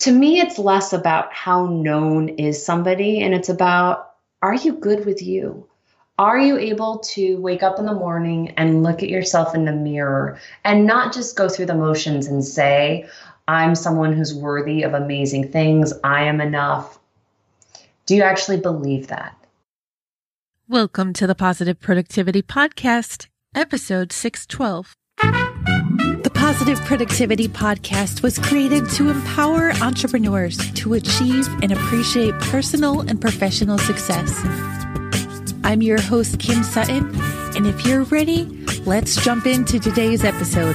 to me, it's less about how known is somebody and it's about are you good with you? Are you able to wake up in the morning and look at yourself in the mirror and not just go through the motions and say, I'm someone who's worthy of amazing things, I am enough? Do you actually believe that? Welcome to the Positive Productivity Podcast, episode 612. Positive Productivity Podcast was created to empower entrepreneurs to achieve and appreciate personal and professional success. I'm your host, Kim Sutton, and if you're ready, let's jump into today's episode.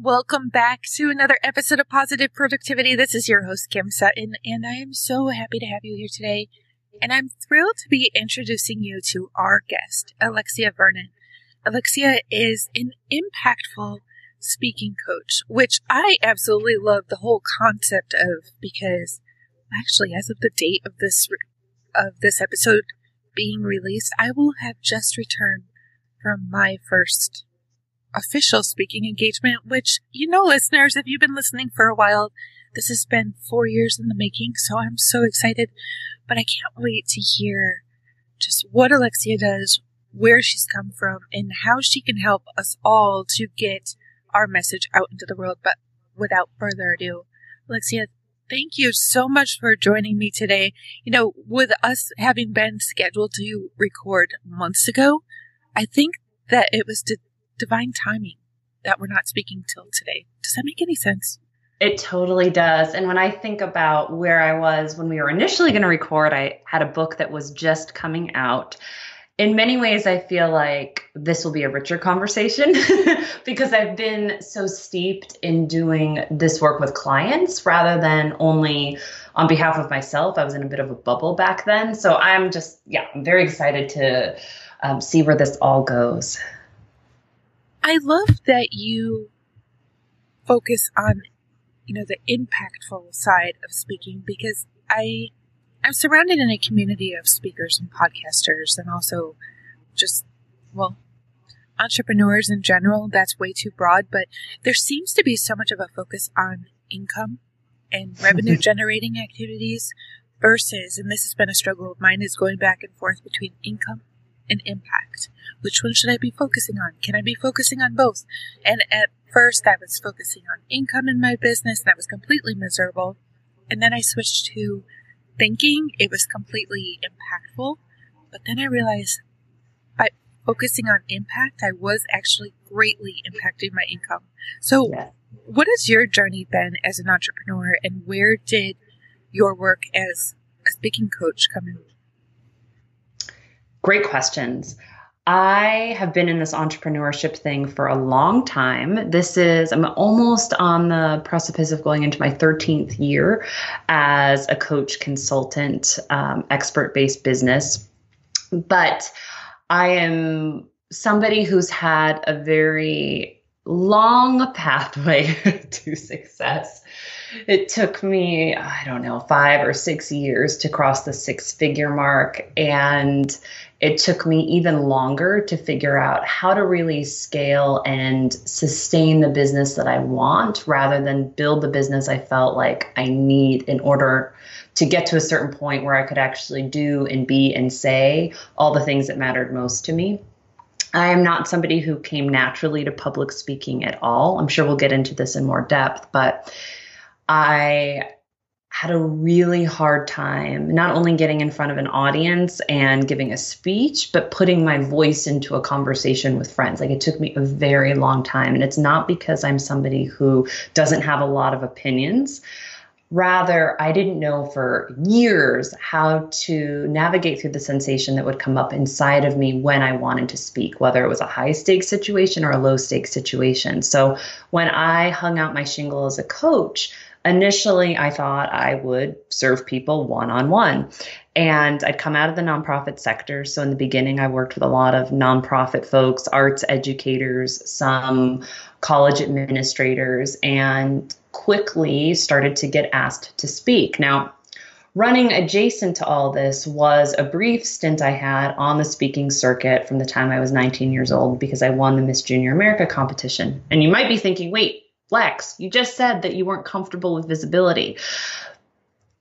Welcome back to another episode of Positive Productivity. This is your host, Kim Sutton, and I am so happy to have you here today. And I'm thrilled to be introducing you to our guest, Alexia Vernon. Alexia is an impactful speaking coach, which I absolutely love the whole concept of because actually, as of the date of this of this episode being released, I will have just returned from my first official speaking engagement, which, you know, listeners, if you've been listening for a while, this has been four years in the making, so I'm so excited. But I can't wait to hear just what Alexia does, where she's come from, and how she can help us all to get our message out into the world. But without further ado, Alexia, thank you so much for joining me today. You know, with us having been scheduled to record months ago, I think that it was divine timing that we're not speaking till today. Does that make any sense? It totally does. And when I think about where I was when we were initially going to record, I had a book that was just coming out. In many ways, I feel like this will be a richer conversation because I've been so steeped in doing this work with clients rather than only on behalf of myself. I was in a bit of a bubble back then. So I'm just, yeah, I'm very excited to um, see where this all goes. I love that you focus on you know, the impactful side of speaking because I I'm surrounded in a community of speakers and podcasters and also just well entrepreneurs in general. That's way too broad but there seems to be so much of a focus on income and revenue generating activities versus and this has been a struggle of mine is going back and forth between income and impact. Which one should i be focusing on? Can i be focusing on both? And at first, I was focusing on income in my business, and that was completely miserable. And then I switched to thinking it was completely impactful. But then I realized by focusing on impact, I was actually greatly impacting my income. So, yeah. what has your journey been as an entrepreneur, and where did your work as a speaking coach come in? Great questions. I have been in this entrepreneurship thing for a long time. This is, I'm almost on the precipice of going into my 13th year as a coach, consultant, um, expert based business. But I am somebody who's had a very long pathway to success. It took me, I don't know, five or six years to cross the six figure mark. And it took me even longer to figure out how to really scale and sustain the business that I want rather than build the business I felt like I need in order to get to a certain point where I could actually do and be and say all the things that mattered most to me. I am not somebody who came naturally to public speaking at all. I'm sure we'll get into this in more depth, but I had a really hard time not only getting in front of an audience and giving a speech, but putting my voice into a conversation with friends. Like it took me a very long time. And it's not because I'm somebody who doesn't have a lot of opinions. Rather, I didn't know for years how to navigate through the sensation that would come up inside of me when I wanted to speak, whether it was a high stakes situation or a low stakes situation. So when I hung out my shingle as a coach, initially I thought I would serve people one on one. And I'd come out of the nonprofit sector. So in the beginning, I worked with a lot of nonprofit folks, arts educators, some college administrators, and quickly started to get asked to speak. Now, running adjacent to all this was a brief stint I had on the speaking circuit from the time I was 19 years old because I won the Miss Junior America competition. And you might be thinking, wait, Lex, you just said that you weren't comfortable with visibility.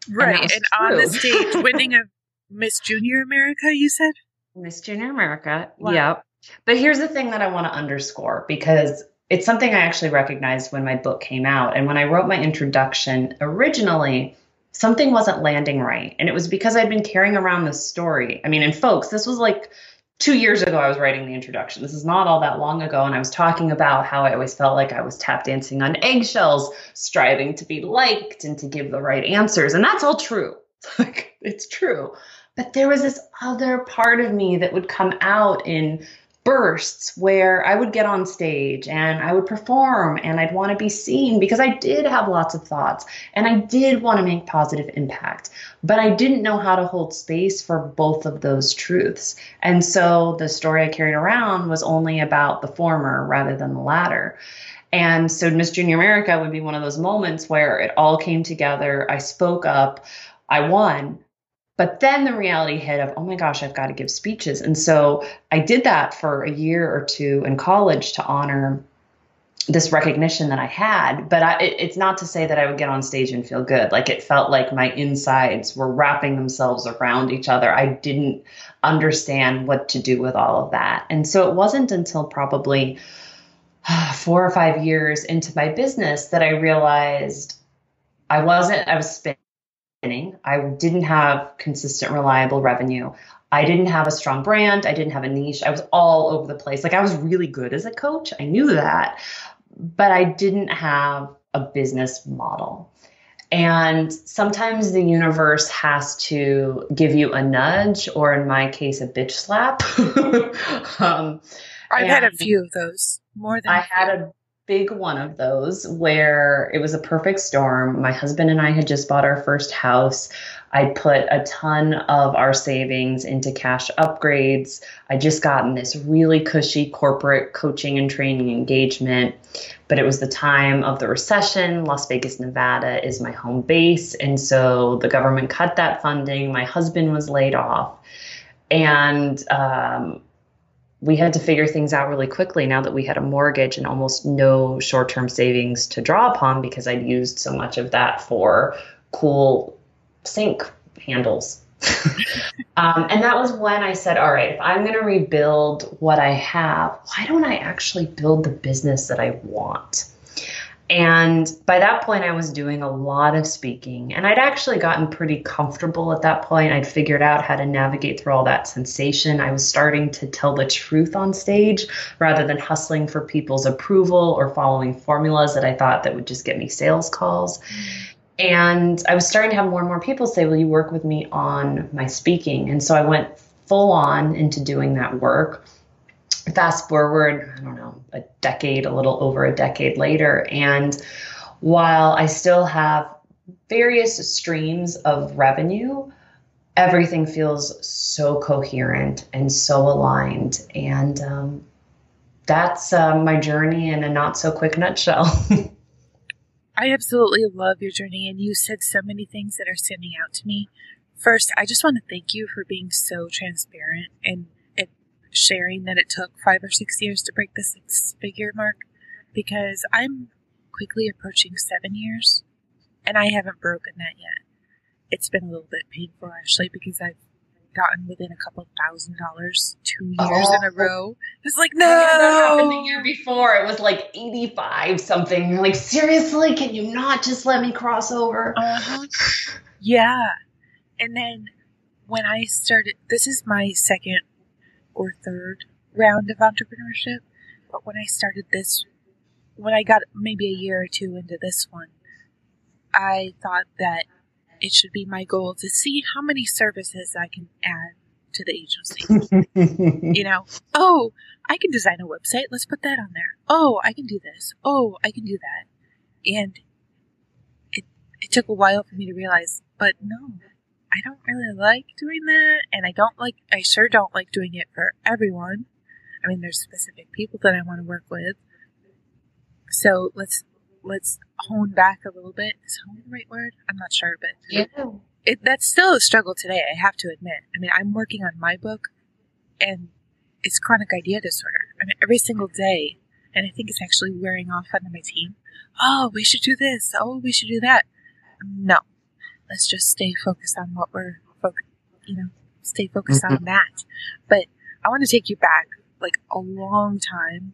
Right. And, and on the stage, winning a Miss Junior America, you said? Miss Junior America. Wow. Yep. But here's the thing that I want to underscore because it's something I actually recognized when my book came out. And when I wrote my introduction originally, something wasn't landing right. And it was because I'd been carrying around this story. I mean, and folks, this was like two years ago I was writing the introduction. This is not all that long ago. And I was talking about how I always felt like I was tap dancing on eggshells, striving to be liked and to give the right answers. And that's all true. it's true. But there was this other part of me that would come out in bursts where I would get on stage and I would perform and I'd want to be seen because I did have lots of thoughts and I did want to make positive impact. But I didn't know how to hold space for both of those truths. And so the story I carried around was only about the former rather than the latter. And so Miss Junior America would be one of those moments where it all came together. I spoke up, I won, but then the reality hit of, oh my gosh, I've got to give speeches. And so I did that for a year or two in college to honor this recognition that I had. But I, it, it's not to say that I would get on stage and feel good. Like it felt like my insides were wrapping themselves around each other. I didn't understand what to do with all of that. And so it wasn't until probably four or five years into my business that I realized I wasn't, I was spinning I didn't have consistent, reliable revenue. I didn't have a strong brand. I didn't have a niche. I was all over the place. Like I was really good as a coach. I knew that, but I didn't have a business model. And sometimes the universe has to give you a nudge, or in my case, a bitch slap. um, I've had a few of those. More than I had a big one of those where it was a perfect storm. My husband and I had just bought our first house. I put a ton of our savings into cash upgrades. I just gotten this really cushy corporate coaching and training engagement, but it was the time of the recession. Las Vegas, Nevada is my home base. And so the government cut that funding. My husband was laid off. And um, we had to figure things out really quickly now that we had a mortgage and almost no short term savings to draw upon because I'd used so much of that for cool sink handles. um, and that was when I said, all right, if I'm going to rebuild what I have, why don't I actually build the business that I want? And by that point, I was doing a lot of speaking, and I'd actually gotten pretty comfortable at that point. I'd figured out how to navigate through all that sensation. I was starting to tell the truth on stage rather than hustling for people's approval or following formulas that I thought that would just get me sales calls. And I was starting to have more and more people say, Will you work with me on my speaking? And so I went full on into doing that work fast forward, I don't know, a decade, a little over a decade later. And while I still have various streams of revenue, everything feels so coherent and so aligned. And um, that's uh, my journey in a not so quick nutshell. I absolutely love your journey, and you said so many things that are standing out to me. First, I just want to thank you for being so transparent and sharing that it took five or six years to break the six figure mark because I'm quickly approaching seven years and I haven't broken that yet. It's been a little bit painful actually because I've gotten within a couple thousand dollars two years oh. in a oh. row. It's like no, happened the year before. It was like eighty five something. You're like seriously, can you not just let me cross over? Uh-huh. Yeah, and then when I started, this is my second or third round of entrepreneurship. But when I started this, when I got maybe a year or two into this one, I thought that it should be my goal to see how many services I can add to the agency. you know, oh, I can design a website. Let's put that on there. Oh, I can do this. Oh, I can do that. And it, it took a while for me to realize, but no, I don't really like doing that, and I don't like, I sure don't like doing it for everyone. I mean, there's specific people that I want to work with. So let's let's hone back a little bit. Is hone the right word? I'm not sure, but yeah. it, that's still a struggle today. I have to admit. I mean, I'm working on my book, and it's chronic idea disorder. I mean, every single day, and I think it's actually wearing off on my team. oh, we should do this. Oh, we should do that. No, let's just stay focused on what we're, fo- you know, stay focused mm-hmm. on that. But I want to take you back like a long time.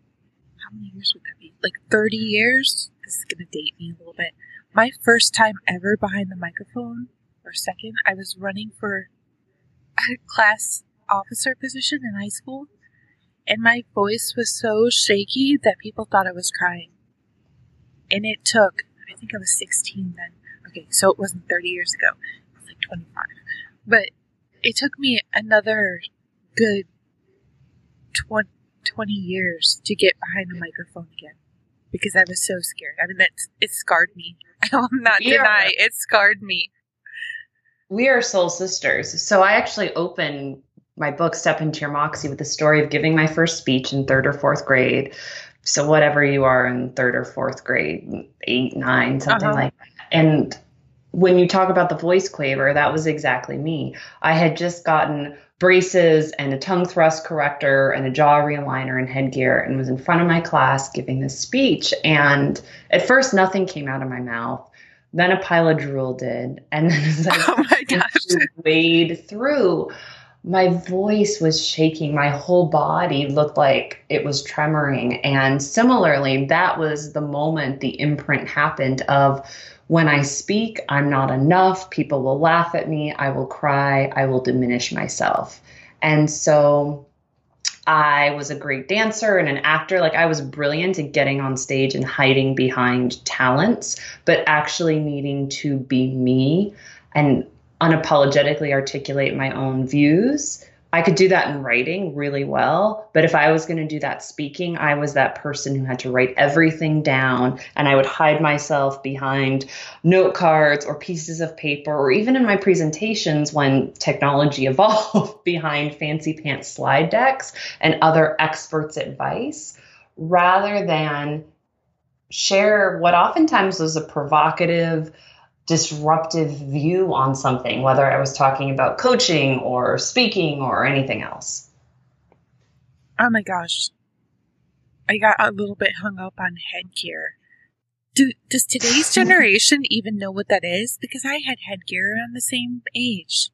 How many years would that be? Like 30 years? This is going to date me a little bit. My first time ever behind the microphone, or second, I was running for a class officer position in high school, and my voice was so shaky that people thought I was crying. And it took, I think I was 16 then. Okay, so it wasn't 30 years ago. It was like 25. But it took me another good 20, 20 years to get behind the microphone again because I was so scared. I mean, it scarred me. I will not deny it scarred me. We are soul sisters. So I actually open my book, Step Into Your Moxie, with the story of giving my first speech in third or fourth grade. So whatever you are in third or fourth grade, eight, nine, something uh-huh. like that. And when you talk about the voice quaver, that was exactly me. I had just gotten braces and a tongue thrust corrector and a jaw realigner and headgear and was in front of my class giving this speech. And at first, nothing came out of my mouth. Then a pile of drool did. And then as I oh my gosh. wade through, my voice was shaking. My whole body looked like it was tremoring. And similarly, that was the moment the imprint happened of when I speak, I'm not enough. People will laugh at me. I will cry. I will diminish myself. And so I was a great dancer and an actor. Like I was brilliant at getting on stage and hiding behind talents, but actually needing to be me and unapologetically articulate my own views I could do that in writing really well. But if I was going to do that speaking, I was that person who had to write everything down and I would hide myself behind note cards or pieces of paper, or even in my presentations when technology evolved behind fancy pants slide decks and other experts' advice rather than share what oftentimes was a provocative, disruptive view on something, whether I was talking about coaching or speaking or anything else. Oh my gosh. I got a little bit hung up on headgear. Do, does today's generation even know what that is? Because I had headgear around the same age.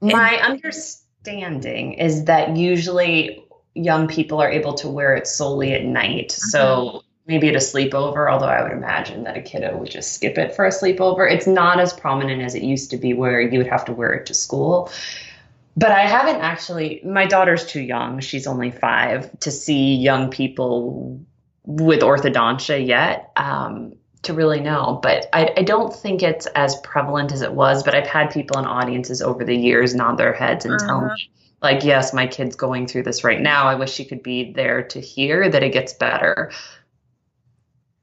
My and- understanding is that usually young people are able to wear it solely at night. Uh-huh. So maybe at a sleepover, although I would imagine that a kiddo would just skip it for a sleepover. It's not as prominent as it used to be where you would have to wear it to school. But I haven't actually, my daughter's too young. She's only five to see young people with orthodontia yet. Um, to really know, but I, I, don't think it's as prevalent as it was. But I've had people in audiences over the years nod their heads and uh-huh. tell me, like, yes, my kid's going through this right now. I wish she could be there to hear that it gets better.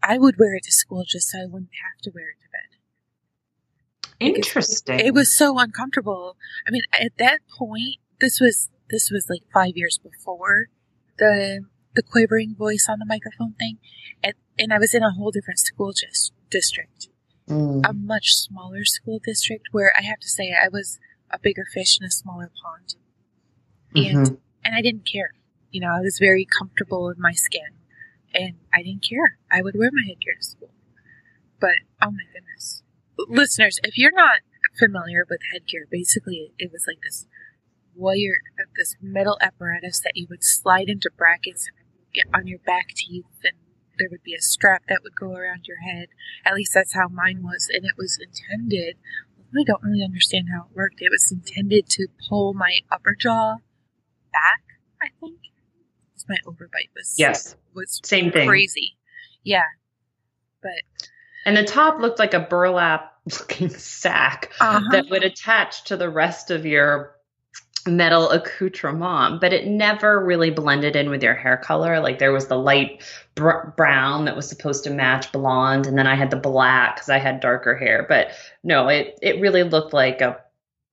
I would wear it to school just so I wouldn't have to wear it to bed. Interesting. It, it was so uncomfortable. I mean, at that point, this was this was like five years before the the quavering voice on the microphone thing, and, and I was in a whole different school just district, mm. a much smaller school district where I have to say I was a bigger fish in a smaller pond, mm-hmm. and and I didn't care. You know, I was very comfortable in my skin and I didn't care. I would wear my headgear to school. But oh my goodness, listeners, if you're not familiar with headgear, basically it was like this wire, this metal apparatus that you would slide into brackets on your back teeth, and there would be a strap that would go around your head. At least that's how mine was, and it was intended. I don't really understand how it worked. It was intended to pull my upper jaw back, I think my overbite was yes was same thing crazy. Yeah, but and the top looked like a burlap looking sack uh-huh. that would attach to the rest of your metal accoutrement, but it never really blended in with your hair color. Like there was the light br- brown that was supposed to match blonde, and then I had the black because I had darker hair. But no, it it really looked like a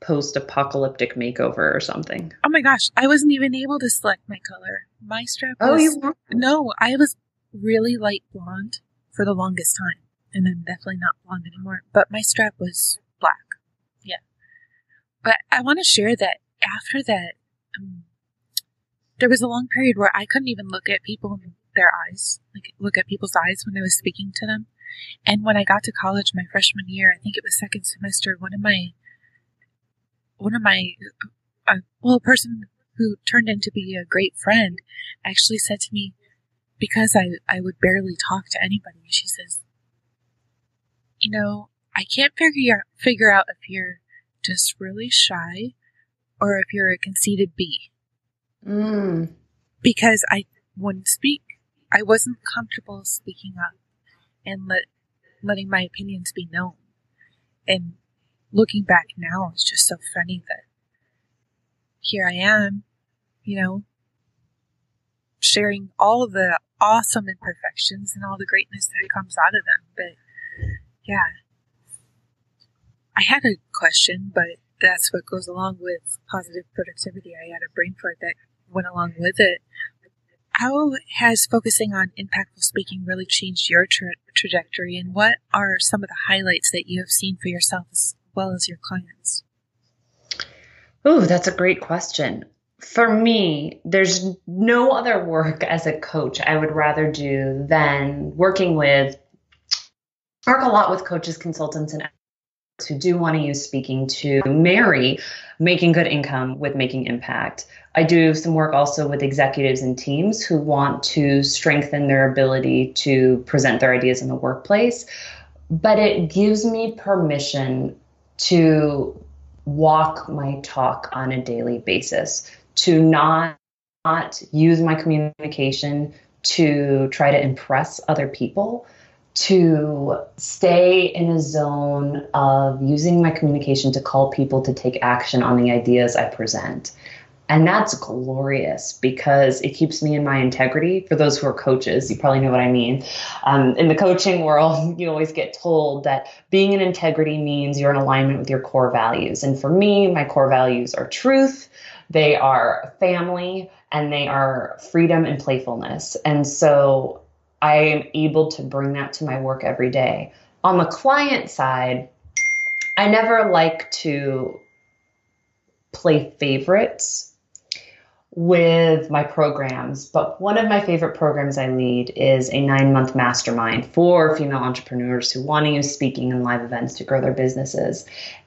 post-apocalyptic makeover or something. Oh my gosh, I wasn't even able to select my color. My strap. Oh, you were? No, I was really light blonde for the longest time, and I'm definitely not blonde anymore. But my strap was black. Yeah. But I want to share that after that, um, there was a long period where I couldn't even look at people in their eyes, like look at people's eyes when I was speaking to them. And when I got to college my freshman year, I think it was second semester, one of my, one of my, uh, well, a person who turned into be a great friend actually said to me, because I, I would barely talk to anybody, she says, you know, I can't figure out, figure out if you're just really shy or if you're a conceited bee. Mm. Because I wouldn't speak. I wasn't comfortable speaking up and let, letting my opinions be known. And looking back now, it's just so funny that here I am, you know, sharing all the awesome imperfections and all the greatness that comes out of them. But yeah, I had a question, but that's what goes along with positive productivity. I had a brain fart that went along with it. How has focusing on impactful speaking really changed your tra- trajectory, and what are some of the highlights that you have seen for yourself well as your clients? Oh, that's a great question. For me, there's no other work as a coach I would rather do than working with, work a lot with coaches, consultants, and who do want to use speaking to marry making good income with making impact. I do some work also with executives and teams who want to strengthen their ability to present their ideas in the workplace. But it gives me permission to walk my talk on a daily basis, to not, not use my communication to try to impress other people, to stay in a zone of using my communication to call people to take action on the ideas I present. And that's glorious because it keeps me in my integrity. For those who are coaches, you probably know what I mean. Um, in the coaching world, you always get told that being in integrity means you're in alignment with your core values. And for me, my core values are truth, they are family, and they are freedom and playfulness. And so I am able to bring that to my work every day. On the client side, I never like to play favorites with my programs, but one of my favorite programs I lead is a nine month mastermind for female entrepreneurs who want to use speaking and live events to grow their businesses.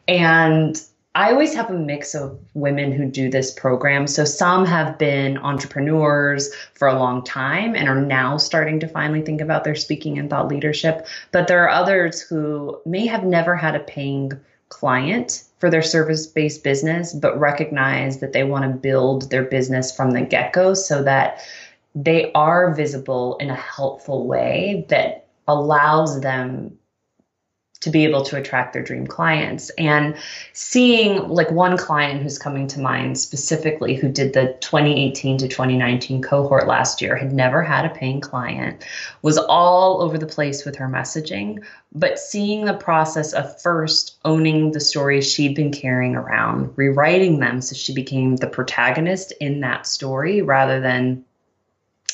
And I always have a mix of women who do this program. So some have been entrepreneurs for a long time and are now starting to finally think about their speaking and thought leadership. But there are others who may have never had a paying client for their service based business, but recognize that they want to build their business from the get go so that they are visible in a helpful way that allows them to be able to attract their dream clients. And seeing like one client who's coming to mind specifically who did the 2018 to 2019 cohort last year had never had a paying client was all over the place with her messaging. But seeing the process of first owning the stories she'd been carrying around rewriting them so she became the protagonist in that story rather than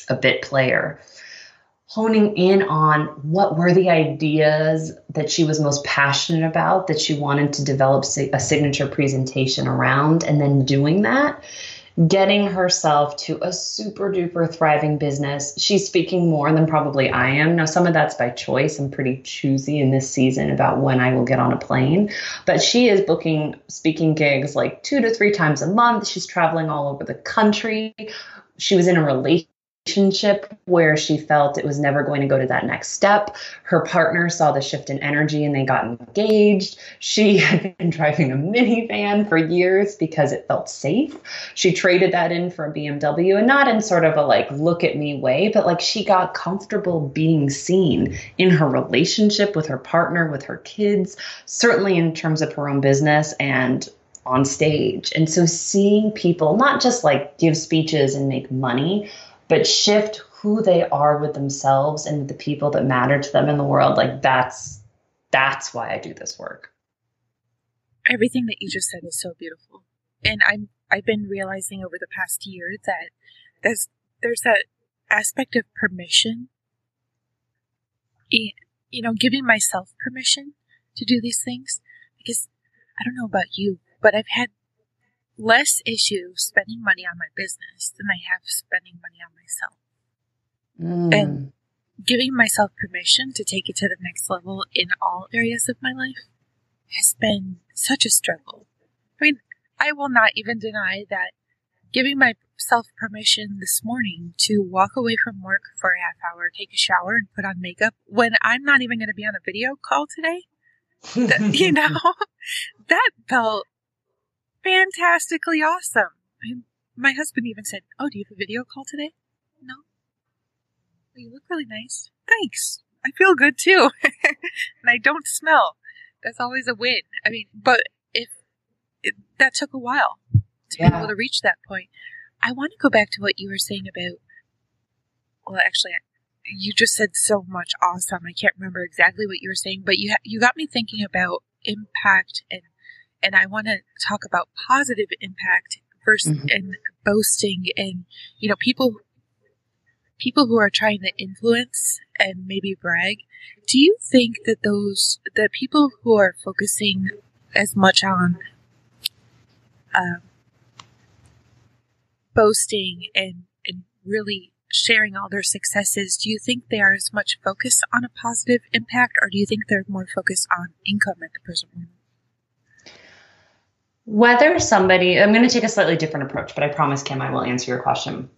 a bit player honing in on what were the ideas that she was most passionate about that she wanted to develop a signature presentation around and then doing that. Getting herself to a super duper thriving business. She's speaking more than probably i am. Now some of that's by choice. I'm pretty choosy in this season about when i will get on a plane but she is booking speaking gigs like two to three times a month. She's traveling all over the country. She was in a relationship relationship where she felt it was never going to go to that next step. Her partner saw the shift in energy and they got engaged. She had been driving a minivan for years because it felt safe. She traded that in for a BMW and not in sort of a like, look at me way, but like she got comfortable being seen in her relationship with her partner, with her kids, certainly in terms of her own business and on stage. And so seeing people not just like give speeches and make money, but shift who they are with themselves and the people that matter to them in the world. Like that's that's why i do this work. Everything that you just said is so beautiful. And i'm i've been realizing over the past year that there's there's that aspect of permission. You know giving myself permission to do these things. Because i don't know about you but i've had less issue spending money on my business than I have spending money on myself. Mm. And giving myself permission to take it to the next level in all areas of my life has been such a struggle. I mean, I will not even deny that giving myself permission this morning to walk away from work for a half hour, take a shower, and put on makeup when I'm not even going to be on a video call today, that, you know, that felt fantastically awesome. I my husband even said, Oh, do you have a video call today? No. Well, you look really nice. Thanks. I feel good too. and I don't smell. That's always a win. I mean, but if it, that took a while to yeah. be able to reach that point, I want to go back to what you were saying about. Well, actually, you just said so much awesome. I can't remember exactly what you were saying, but you ha- you got me thinking about impact and and I want to talk about positive impact versus mm-hmm. and boasting and you know people people who are trying to influence and maybe brag. Do you think that those the people who are focusing as much on um, boasting and and really sharing all their successes, do you think they are as much focused on a positive impact, or do you think they're more focused on income at the present moment? Whether somebody, I'm going to take a slightly different approach, but I promise, Kim, I will answer your question.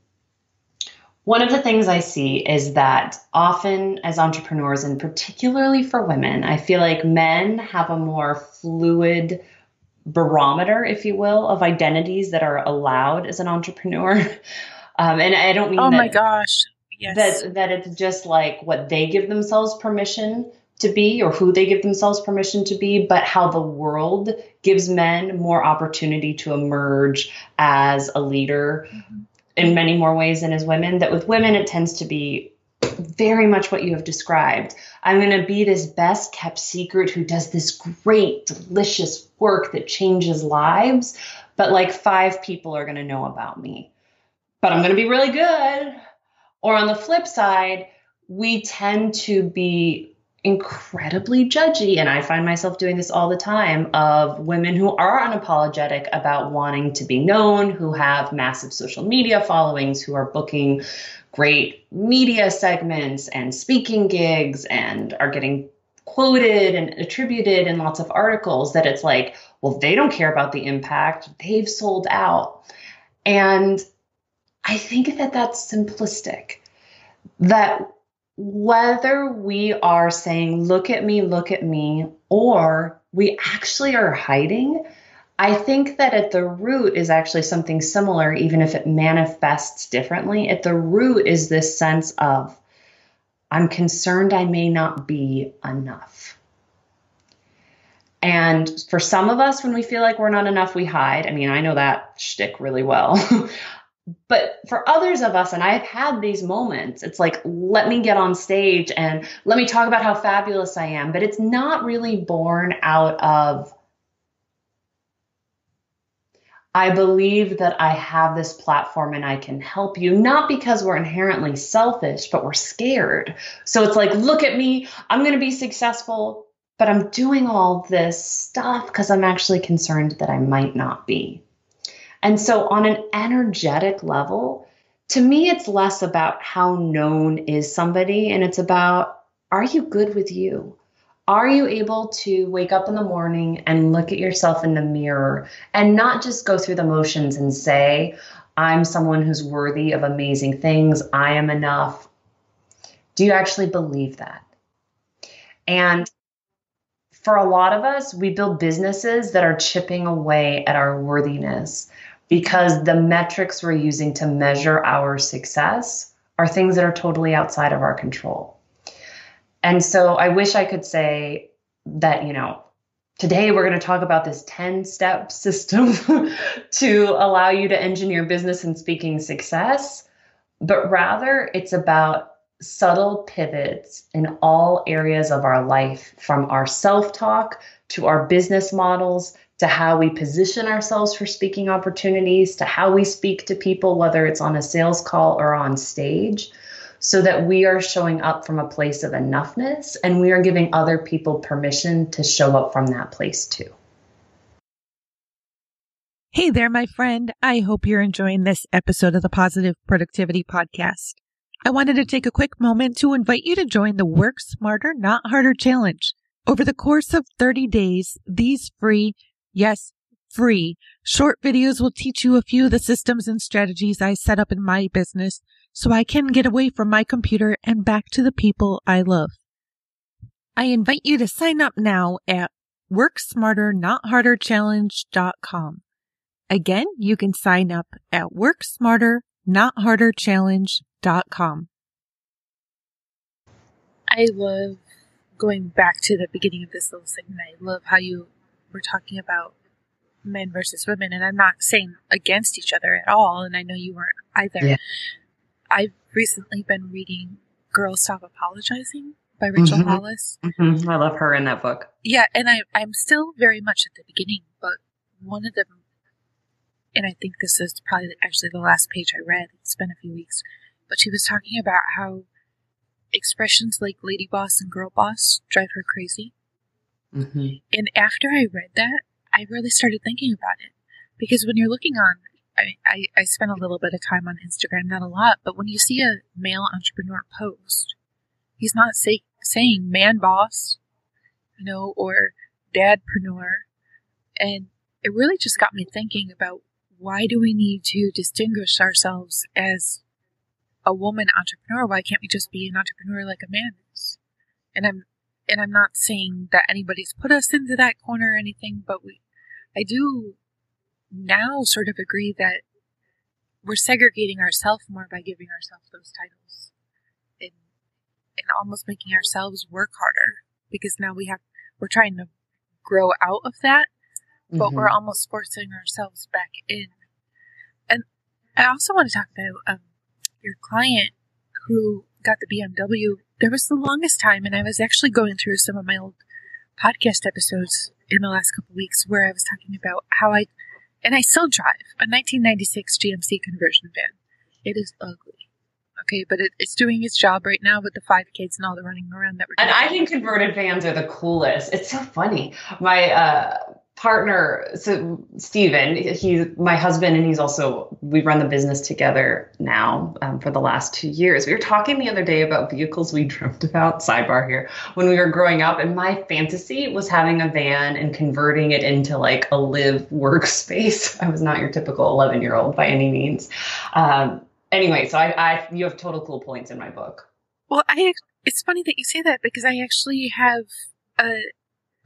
One of the things I see is that often as entrepreneurs, and particularly for women, I feel like men have a more fluid barometer, if you will, of identities that are allowed as an entrepreneur. Um, and I don't mean oh that, my gosh, yes, that that it's just like what they give themselves permission to be or who they give themselves permission to be, but how the world gives men more opportunity to emerge as a leader mm-hmm. in many more ways than as women. That with women, it tends to be very much what you have described. I'm going to be this best kept secret who does this great, delicious work that changes lives, but like five people are going to know about me. But I'm going to be really good. Or on the flip side, we tend to be incredibly judgy and i find myself doing this all the time of women who are unapologetic about wanting to be known who have massive social media followings who are booking great media segments and speaking gigs and are getting quoted and attributed in lots of articles that it's like, well, they don't care about the impact. They've sold out. And I think that that's simplistic. That whether we are saying, look at me, look at me, or we actually are hiding I think that at the root is actually something similar, even if it manifests differently. At the root is this sense of, I'm concerned I may not be enough. And for some of us, when we feel like we're not enough, we hide. I mean, I know that shtick really well. but for others of us, and I've had these moments, it's like, let me get on stage and let me talk about how fabulous I am. But it's not really born out of I believe that I have this platform and I can help you, not because we're inherently selfish, but we're scared. So it's like, look at me, I'm going to be successful, but I'm doing all this stuff because I'm actually concerned that I might not be. And so, on an energetic level, to me, it's less about how known is somebody and it's about, are you good with you? are you able to wake up in the morning and look at yourself in the mirror and not just go through the motions and say, I'm someone who's worthy of amazing things, I am enough? Do you actually believe that? And for a lot of us, we build businesses that are chipping away at our worthiness because the metrics we're using to measure our success are things that are totally outside of our control. And so I wish I could say that, you know, today we're going to talk about this 10 step system to allow you to engineer business and speaking success, but rather it's about subtle pivots in all areas of our life from our self talk to our business models to how we position ourselves for speaking opportunities to how we speak to people, whether it's on a sales call or on stage so that we are showing up from a place of enoughness and we are giving other people permission to show up from that place too. Hey there, my friend. I hope you're enjoying this episode of the Positive Productivity Podcast. I wanted to take a quick moment to invite you to join the Work Smarter, Not Harder Challenge. Over the course of 30 days, these free, yes, free, short videos will teach you a few of the systems and strategies I set up in my business so I can get away from my computer and back to the people I love. I invite you to sign up now at worksmarternotharderchallenge.com. Again, you can sign up at worksmarternotharderchallenge.com. I love going back to the beginning of this little segment. I love how you were talking about men versus women, and I'm not saying against each other at all, and I know you weren't either. Yeah. I've recently been reading Girls Stop Apologizing by Rachel mm-hmm. Hollis. Mm-hmm. I love her in that book. Yeah, and I, I'm still very much at the beginning, but one of them, and I think this is probably actually the last page I read, it's been a few weeks, but she was talking about how expressions like lady boss and girl boss drive her crazy. Mm-hmm. And after I read that, I really started thinking about it. Because when you're looking on, I, I, I spent a little bit of time on Instagram, not a lot, but when you see a male entrepreneur post, he's not say, saying man boss, you know, or dadpreneur. And it really just got me thinking about why do we need to distinguish ourselves as a woman entrepreneur? Why can't we just be an entrepreneur like a man is? And I'm and I'm not saying that anybody's put us into that corner or anything, but we I do now sort of agree that we're segregating ourselves more by giving ourselves those titles and and almost making ourselves work harder because now we have we're trying to grow out of that but mm-hmm. we're almost forcing ourselves back in and i also want to talk about um, your client who got the bmw there was the longest time and i was actually going through some of my old podcast episodes in the last couple weeks where i was talking about how i and I still drive a 1996 GMC conversion van. It is ugly. Okay, but it, it's doing its job right now with the five kids and all the running around that we're doing. And I think converted vans are the coolest. It's so funny. My uh, partner, so Steven, he's my husband, and he's also, we run the business together now um, for the last two years. We were talking the other day about vehicles we dreamt about, sidebar here, when we were growing up. And my fantasy was having a van and converting it into like a live workspace. I was not your typical 11 year old by any means. Um, anyway, so I, I, you have total cool points in my book. Well, I, it's funny that you say that because I actually have a,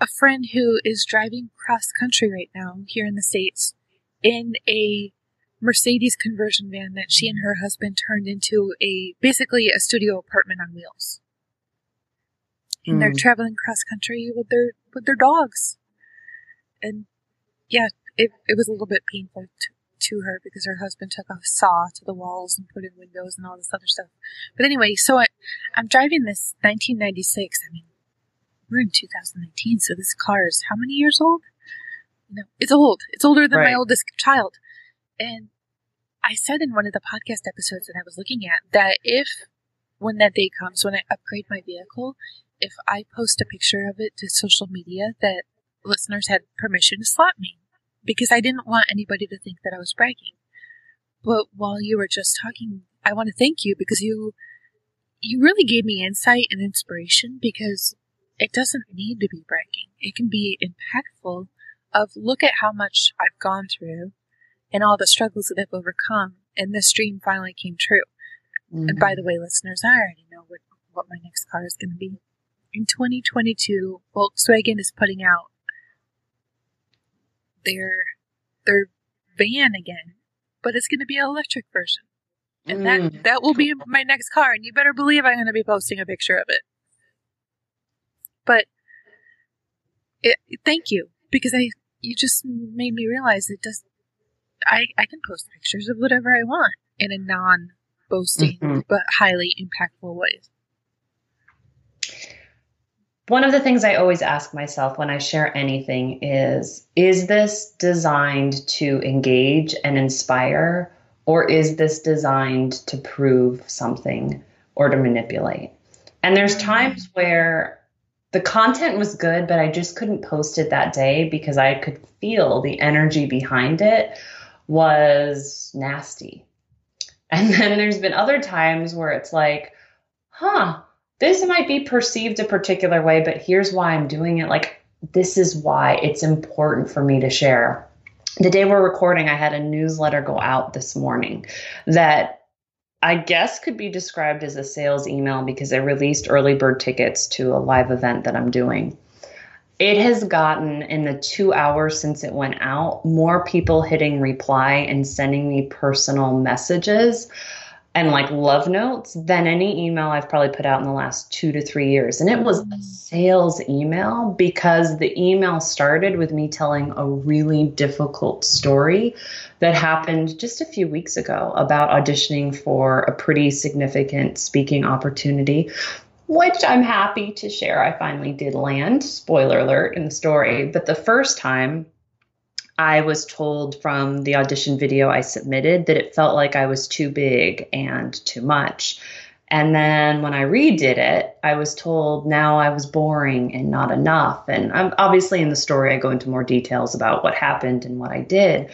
a friend who is driving cross country right now here in the States in a Mercedes conversion van that she and her husband turned into a basically a studio apartment on wheels. And mm. they're hmm. traveling cross country with their with their dogs. And yeah, it it was a little bit painful to, to her because her husband took a saw to the walls and put in windows and all this other stuff. But anyway, so I, I'm driving this 1996. I mean, we're in 2019, so this car is how many years old? No, it's old. It's older than right. my oldest child. And I said in one of the podcast episodes that I was looking at that if, when that day comes, when I upgrade my vehicle, if I post a picture of it to social media, that listeners had permission to slap me because I didn't want anybody to think that I was bragging. But while you were just talking, I want to thank you because you you really gave me insight and inspiration because it doesn't need to be breaking. It can be impactful of look at how much I've gone through and all the struggles that I've overcome and this dream finally came true. Mm-hmm. And by the way, listeners, I already know what, what my next car is going to be. In 2022, Volkswagen is putting out their their van again, but it's going to be an electric version. And mm. that that will be my next car and you better believe I'm going to be posting a picture of it. But it, thank you because I you just made me realize it does. I I can post pictures of whatever I want in a non boasting mm-hmm. but highly impactful way. One of the things I always ask myself when I share anything is Is this designed to engage and inspire, or is this designed to prove something or to manipulate? And there's mm-hmm. times where the content was good, but I just couldn't post it that day because I could feel the energy behind it was nasty. And then there's been other times where it's like, huh, this might be perceived a particular way, but here's why I'm doing it. Like, this is why it's important for me to share. The day we're recording, I had a newsletter go out this morning that I guess could be described as a sales email because I released early bird tickets to a live event that I'm doing. It has gotten in the two hours since it went out more people hitting reply and sending me personal messages and like love notes than any email I've probably put out in the last two to three years. And it was a sales email because the email started with me telling a really difficult story that happened just a few weeks ago about auditioning for a pretty significant speaking opportunity. Which I'm happy to share. I finally did land, spoiler alert, in the story. But the first time I was told from the audition video I submitted that it felt like I was too big and too much. And then when I redid it, I was told now I was boring and not enough. And I'm obviously in the story, I go into more details about what happened and what I did.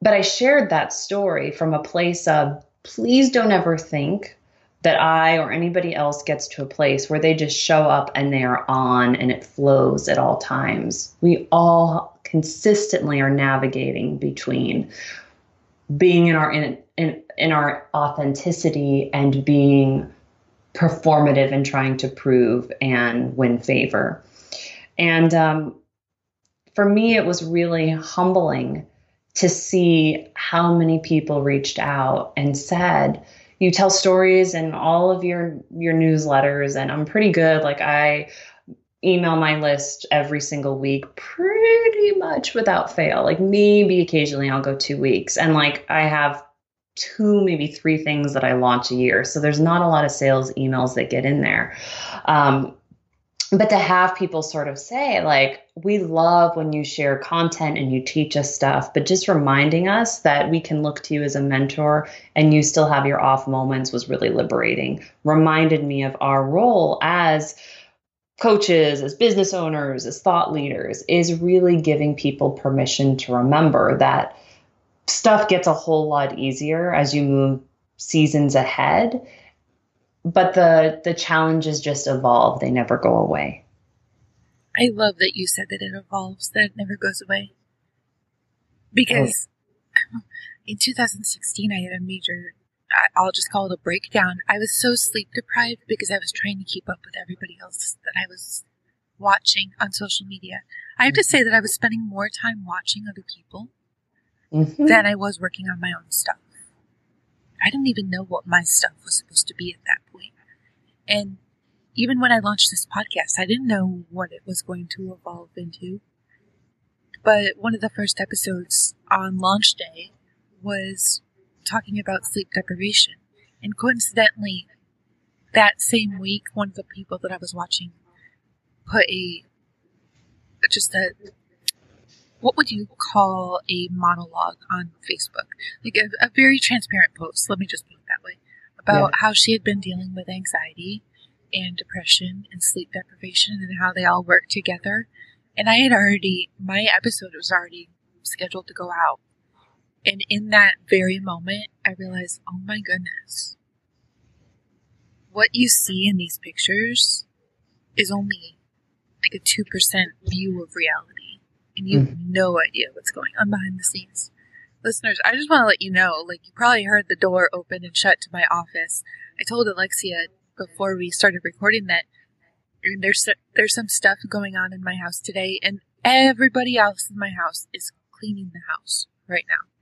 But I shared that story from a place of please don't ever think that I or anybody else gets to a place where they just show up and they are on and it flows at all times. We all consistently are navigating between being in our in, in, in our authenticity and being performative and trying to prove and win favor. And um, for me, it was really humbling to see how many people reached out and said, you tell stories in all of your your newsletters and i'm pretty good like i email my list every single week pretty much without fail. Like maybe occasionally i'll go two weeks. And like i have two maybe three things that i launch a year. So there's not a lot of sales emails that get in there. Um, but to have people sort of say like we love when you share content and you teach us stuff but just reminding us that we can look to you as a mentor and you still have your off moments was really liberating. Reminded me of our role as coaches as business owners as thought leaders is really giving people permission to remember that stuff gets a whole lot easier as you move seasons ahead but the the challenges just evolve. They never go away. I love that you said that it evolves that it never goes away. Oh. Because oh. in 2016 i had a major i'll just call it a breakdown i was so sleep deprived because i was trying to keep up with everybody else that i was watching on social media i have to say that i was spending more time watching other people mm-hmm. than i was working on my own stuff I didn't even know what my stuff was supposed to be at that point. And even when I launched this podcast, I didn't know what it was going to evolve into. But one of the first episodes on launch day was talking about sleep deprivation. And coincidentally, that same week, one of the people that I was watching put a just a what would you call a monologue on Facebook? Like a, a very transparent post, let me just put it that way, about yeah. how she had been dealing with anxiety and depression and sleep deprivation and how they all work together. And I had already, my episode was already scheduled to go out. And in that very moment, I realized, oh my goodness, what you see in these pictures is only like a 2% view of reality and you mm. have no idea what's going on behind the scenes. Listeners, I just want to let you know, like you probably heard the door open and shut to my office. I told Alexia before we started recording that there's there's some stuff going on in my house today, and everybody else in my house is cleaning the house right now.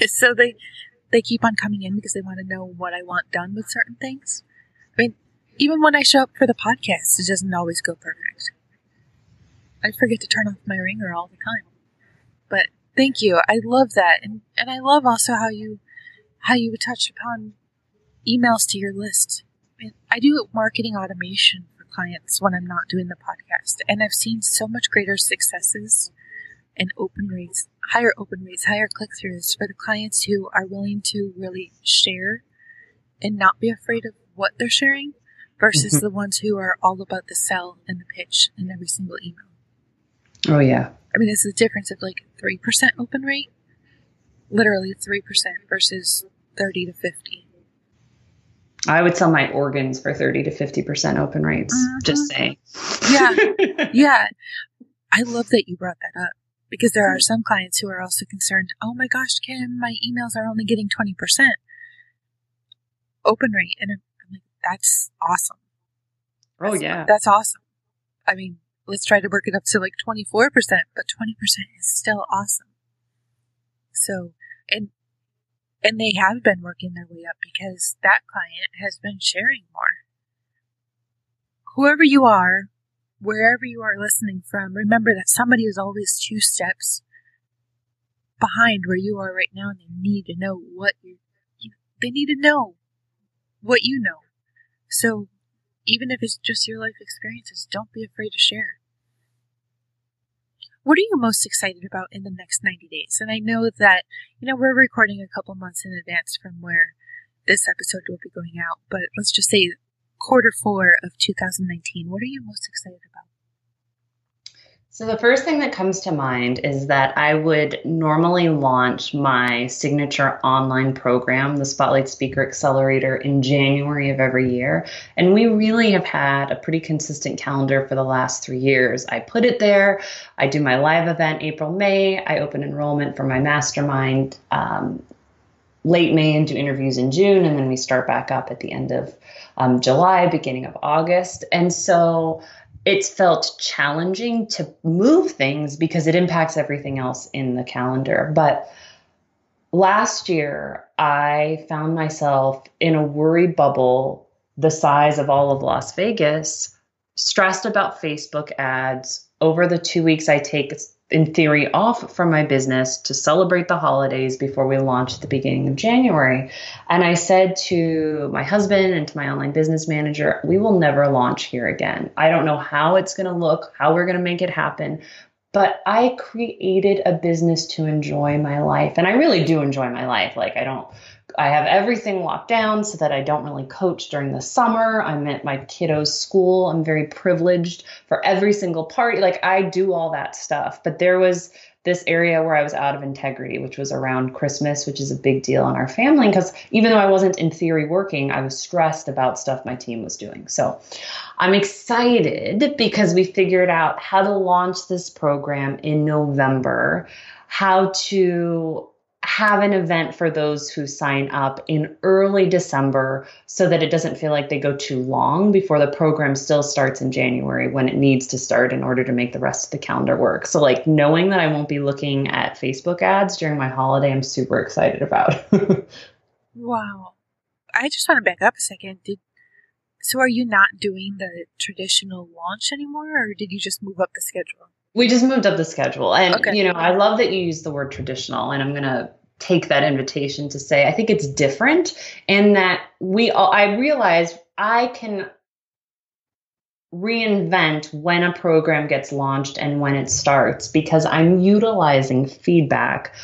So they they keep on coming in because they want to know what I want done with certain things. I mean, even when I show up for the podcast, it doesn't always go perfect. I forget to turn off my ringer all the time. But thank you. I love that. And and I love also how you how you touch upon emails to your list. I do marketing automation for clients when I'm not doing the podcast, and I've seen so much greater successes and open rates, higher open rates, higher click throughs for the clients who are willing to really share and not be afraid of what they're sharing versus mm-hmm. the ones who are all about the sell and the pitch in every single email. Oh, yeah. I mean, it's a difference of like 3% open rate, literally 3% versus 30 to 50. I would sell my organs for 30 to 50% open rates. Mm-hmm. Just saying. Yeah. yeah. I love that you brought that up because there are mm-hmm. some clients who are also concerned, oh my gosh, Kim, my emails are only getting 20% open rate. And I'm like, that's awesome. Oh, yeah. That's awesome. I mean, let's try to work it up to like 24%, but 20% is still awesome. So, and, and they have been working their way up because that client has been sharing more. Whoever you are, wherever you are listening from, remember that somebody is always two steps behind where you are right now and they need to know what you, you they need to know what you know. So even if it's just your life experiences, don't be afraid to share. What are you most excited about in the next 90 days? And I know that, you know, we're recording a couple months in advance from where this episode will be going out, but let's just say quarter four of 2019. What are you most excited about? So, the first thing that comes to mind is that I would normally launch my signature online program, the Spotlight Speaker Accelerator, in January of every year. And we really have had a pretty consistent calendar for the last three years. I put it there, I do my live event April, May, I open enrollment for my mastermind. Um, late May and do interviews in June, and then we start back up at the end of um, July, beginning of August. And so it's felt challenging to move things because it impacts everything else in the calendar. But last year, I found myself in a worry bubble the size of all of Las Vegas, stressed about Facebook ads. Over the two weeks I take in theory, off from my business to celebrate the holidays before we launch at the beginning of January. And I said to my husband and to my online business manager, we will never launch here again. I don't know how it's going to look, how we're going to make it happen. But I created a business to enjoy my life. And I really do enjoy my life. Like, I don't I have everything locked down so that I don't really coach during the summer. I'm at my kiddos' school. I'm very privileged for every single party. Like I do all that stuff. But there was this area where I was out of integrity, which was around Christmas, which is a big deal in our family. Because even though I wasn't in theory working, I was stressed about stuff my team was doing. So I'm excited because we figured out how to launch this program in November, how to have an event for those who sign up in early December so that it doesn't feel like they go too long before the program still starts in January when it needs to start in order to make the rest of the calendar work. So, like, knowing that I won't be looking at Facebook ads during my holiday, I'm super excited about. wow. I just want to back up a second. Did so are you not doing the traditional launch anymore or did you just move up the schedule? We just moved up the schedule. And, okay. you know, I love that you use the word traditional, and I'm going to take that invitation to say I think it's different and that we all, I realize I can reinvent when a program gets launched and when it starts because I'm utilizing feedback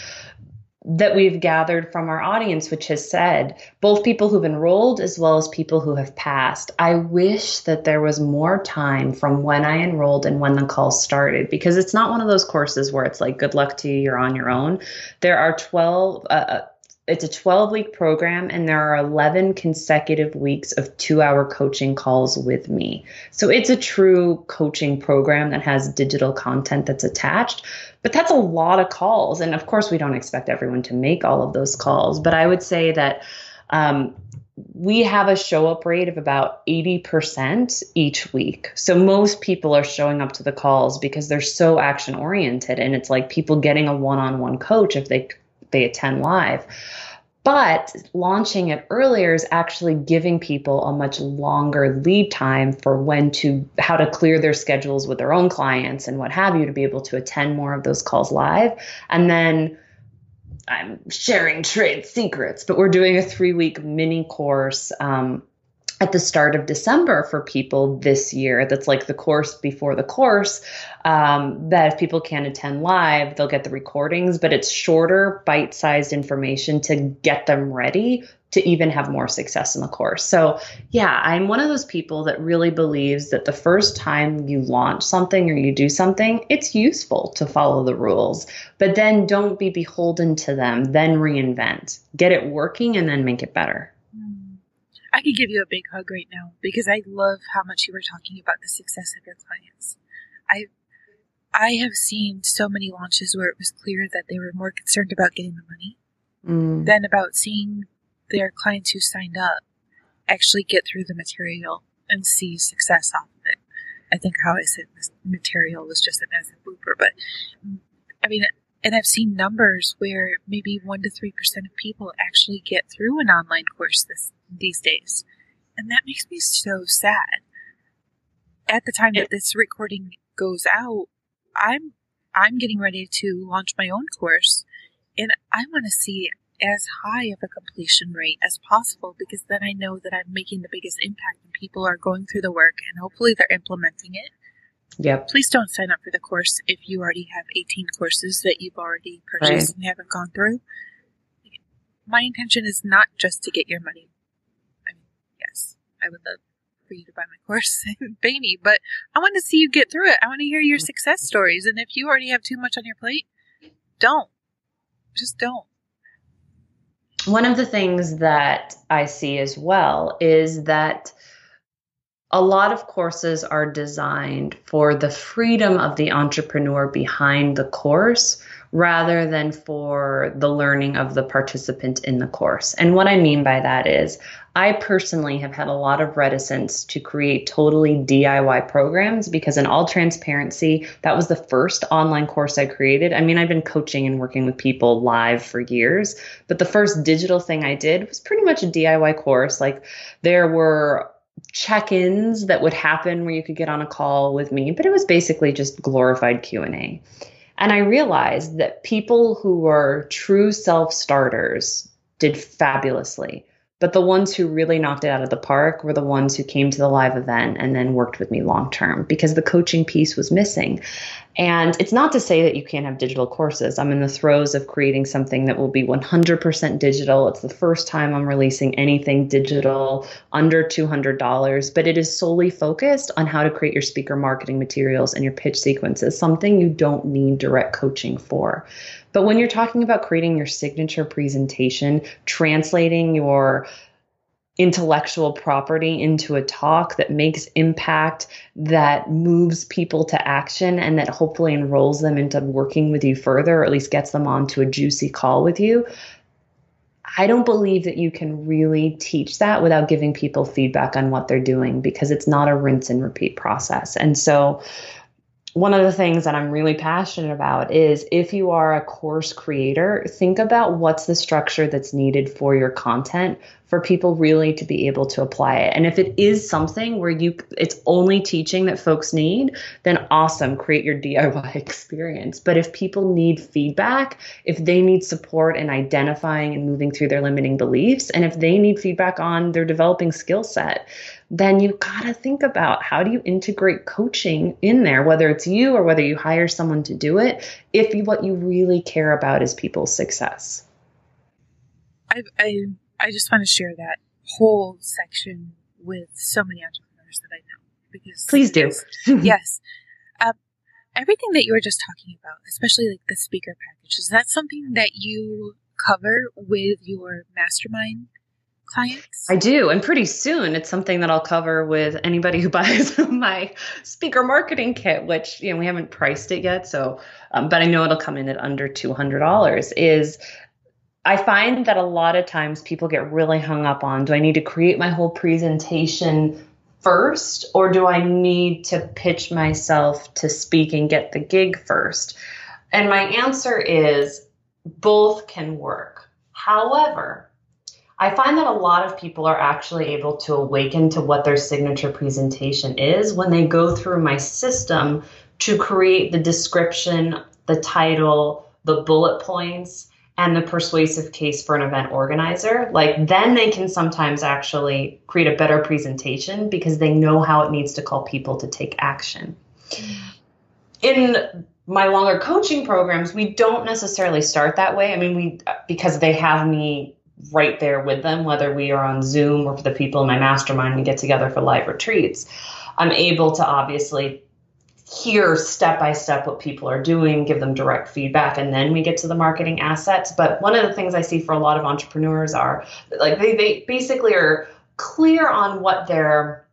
that we've gathered from our audience, which has said both people who've enrolled as well as people who have passed. I wish that there was more time from when I enrolled and when the call started because it's not one of those courses where it's like, good luck to you, you're on your own. There are 12, uh, uh it's a 12 week program and there are 11 consecutive weeks of two hour coaching calls with me. So it's a true coaching program that has digital content that's attached. But that's a lot of calls. And of course, we don't expect everyone to make all of those calls. But I would say that um, we have a show up rate of about 80% each week. So most people are showing up to the calls because they're so action oriented. And it's like people getting a one on one coach if they, they attend live. But launching it earlier is actually giving people a much longer lead time for when to, how to clear their schedules with their own clients and what have you to be able to attend more of those calls live. And then I'm sharing trade secrets, but we're doing a three week mini course. Um, at the start of December for people this year. That's like the course before the course. Um, that if people can't attend live, they'll get the recordings, but it's shorter, bite sized information to get them ready to even have more success in the course. So, yeah, I'm one of those people that really believes that the first time you launch something or you do something, it's useful to follow the rules, but then don't be beholden to them, then reinvent. Get it working and then make it better. I could give you a big hug right now because I love how much you were talking about the success of your clients. I I have seen so many launches where it was clear that they were more concerned about getting the money mm. than about seeing their clients who signed up actually get through the material and see success off of it. I think how I said this material was just a massive blooper, but I mean, and I've seen numbers where maybe one to three percent of people actually get through an online course this these days, and that makes me so sad. At the time that this recording goes out, I'm I'm getting ready to launch my own course, and I want to see as high of a completion rate as possible because then I know that I'm making the biggest impact and people are going through the work and hopefully they're implementing it. Yep. Please don't sign up for the course if you already have 18 courses that you've already purchased right. and haven't gone through. My intention is not just to get your money. I mean, yes, I would love for you to buy my course and pay me, but I want to see you get through it. I want to hear your mm-hmm. success stories. And if you already have too much on your plate, don't. Just don't one of the things that I see as well is that a lot of courses are designed for the freedom of the entrepreneur behind the course rather than for the learning of the participant in the course. And what I mean by that is, I personally have had a lot of reticence to create totally DIY programs because, in all transparency, that was the first online course I created. I mean, I've been coaching and working with people live for years, but the first digital thing I did was pretty much a DIY course. Like, there were check-ins that would happen where you could get on a call with me, but it was basically just glorified Q&A. And I realized that people who were true self starters did fabulously. But the ones who really knocked it out of the park were the ones who came to the live event and then worked with me long term because the coaching piece was missing. And it's not to say that you can't have digital courses. I'm in the throes of creating something that will be 100% digital. It's the first time I'm releasing anything digital under $200, but it is solely focused on how to create your speaker marketing materials and your pitch sequences, something you don't need direct coaching for. But when you're talking about creating your signature presentation, translating your intellectual property into a talk that makes impact, that moves people to action, and that hopefully enrolls them into working with you further, or at least gets them onto a juicy call with you. I don't believe that you can really teach that without giving people feedback on what they're doing because it's not a rinse and repeat process. And so, one of the things that I'm really passionate about is if you are a course creator, think about what's the structure that's needed for your content for people really to be able to apply it. And if it is something where you it's only teaching that folks need, then awesome, create your DIY experience. But if people need feedback, if they need support in identifying and moving through their limiting beliefs, and if they need feedback on their developing skill set, then you've got to think about how do you integrate coaching in there, whether it's you or whether you hire someone to do it, if you, what you really care about is people's success. I, I, I just want to share that whole section with so many entrepreneurs that I know because please do. yes. Um, everything that you were just talking about, especially like the speaker package, is that something that you cover with your mastermind I do. And pretty soon it's something that I'll cover with anybody who buys my speaker marketing kit, which, you know, we haven't priced it yet. So, um, but I know it'll come in at under $200 is I find that a lot of times people get really hung up on do I need to create my whole presentation first or do I need to pitch myself to speak and get the gig first? And my answer is both can work. However, I find that a lot of people are actually able to awaken to what their signature presentation is when they go through my system to create the description, the title, the bullet points, and the persuasive case for an event organizer. Like, then they can sometimes actually create a better presentation because they know how it needs to call people to take action. In my longer coaching programs, we don't necessarily start that way. I mean, we because they have me right there with them, whether we are on Zoom or for the people in my mastermind, we get together for live retreats. I'm able to obviously hear step by step what people are doing, give them direct feedback, and then we get to the marketing assets. But one of the things I see for a lot of entrepreneurs are like they, they basically are clear on what their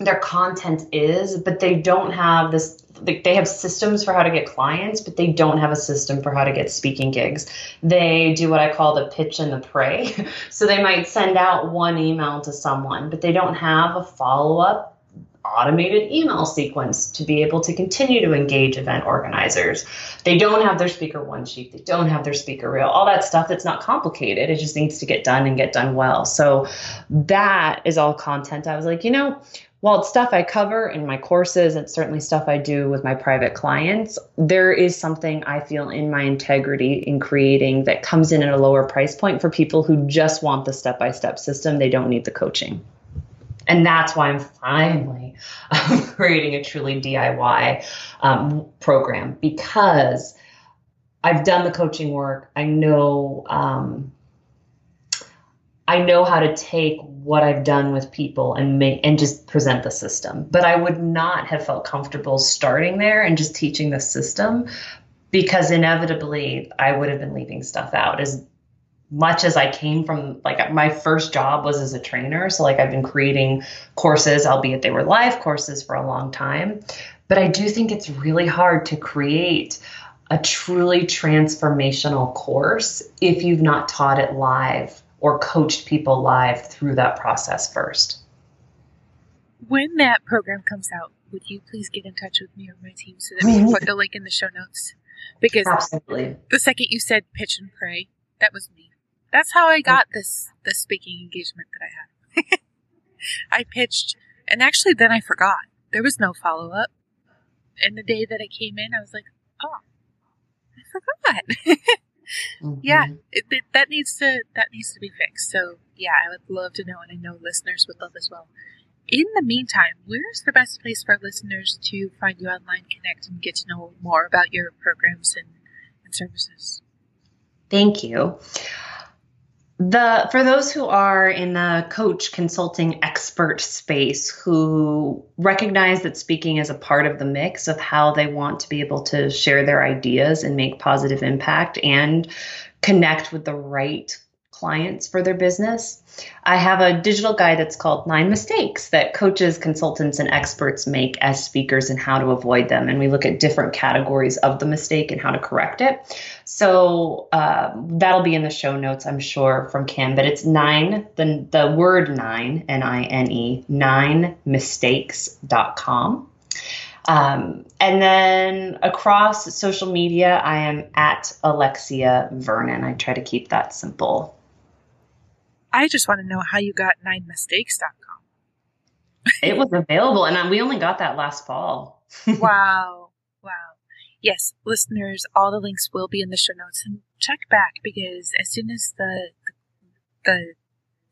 their content is, but they don't have this they have systems for how to get clients, but they don't have a system for how to get speaking gigs. They do what I call the pitch and the pray. so they might send out one email to someone, but they don't have a follow up automated email sequence to be able to continue to engage event organizers. They don't have their speaker one sheet, they don't have their speaker reel, all that stuff that's not complicated. It just needs to get done and get done well. So that is all content. I was like, you know, while it's stuff I cover in my courses, it's certainly stuff I do with my private clients. There is something I feel in my integrity in creating that comes in at a lower price point for people who just want the step by step system. They don't need the coaching. And that's why I'm finally um, creating a truly DIY um, program because I've done the coaching work. I know um, I know how to take what I've done with people and make and just present the system. But I would not have felt comfortable starting there and just teaching the system because inevitably I would have been leaving stuff out as much as I came from like my first job was as a trainer. So like I've been creating courses, albeit they were live courses for a long time. But I do think it's really hard to create a truly transformational course if you've not taught it live or coached people live through that process first. When that program comes out, would you please get in touch with me or my team so that we can put the link in the show notes? Because Absolutely. the second you said pitch and pray, that was me. That's how I got this this speaking engagement that I had. I pitched, and actually, then I forgot. There was no follow up. And the day that I came in, I was like, "Oh, I forgot." Mm-hmm. Yeah, it, it, that needs to that needs to be fixed. So yeah, I would love to know, and I know listeners would love as well. In the meantime, where's the best place for listeners to find you online, connect, and get to know more about your programs and, and services? Thank you the for those who are in the coach consulting expert space who recognize that speaking is a part of the mix of how they want to be able to share their ideas and make positive impact and connect with the right clients for their business. I have a digital guide that's called Nine Mistakes that coaches, consultants, and experts make as speakers and how to avoid them. And we look at different categories of the mistake and how to correct it. So uh, that'll be in the show notes, I'm sure, from Kim. But it's nine, the, the word nine, N I N E, nine mistakes.com. Um, and then across social media, I am at Alexia Vernon. I try to keep that simple. I just want to know how you got ninemistakes.com. it was available, and um, we only got that last fall. wow. Wow. Yes, listeners, all the links will be in the show notes. And check back because as soon as the, the, the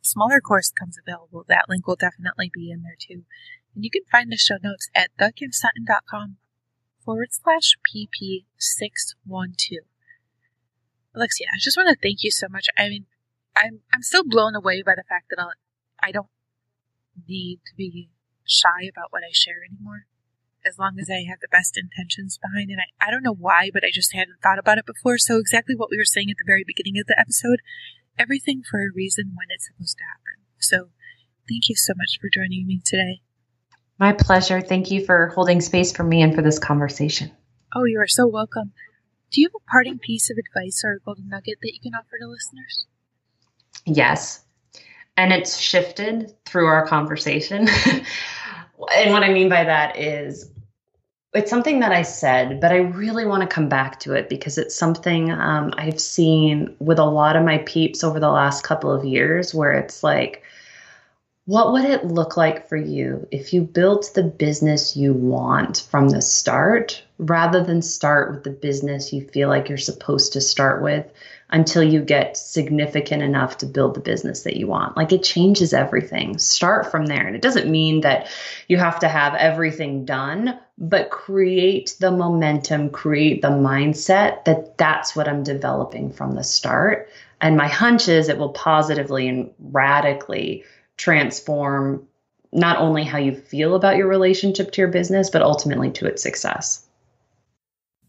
smaller course comes available, that link will definitely be in there too. And you can find the show notes at thekimsutton.com forward slash PP612. Alexia, I just want to thank you so much. I mean, I'm I'm still blown away by the fact that I'll, I don't need to be shy about what I share anymore. As long as I have the best intentions behind it. I, I don't know why, but I just hadn't thought about it before. So exactly what we were saying at the very beginning of the episode, everything for a reason when it's supposed to happen. So thank you so much for joining me today. My pleasure. Thank you for holding space for me and for this conversation. Oh, you are so welcome. Do you have a parting piece of advice or a golden nugget that you can offer to listeners? Yes. And it's shifted through our conversation. and what I mean by that is it's something that I said, but I really want to come back to it because it's something um, I've seen with a lot of my peeps over the last couple of years where it's like, what would it look like for you if you built the business you want from the start rather than start with the business you feel like you're supposed to start with until you get significant enough to build the business that you want. Like it changes everything. Start from there. And it doesn't mean that you have to have everything done, but create the momentum, create the mindset that that's what I'm developing from the start. And my hunch is it will positively and radically transform not only how you feel about your relationship to your business, but ultimately to its success.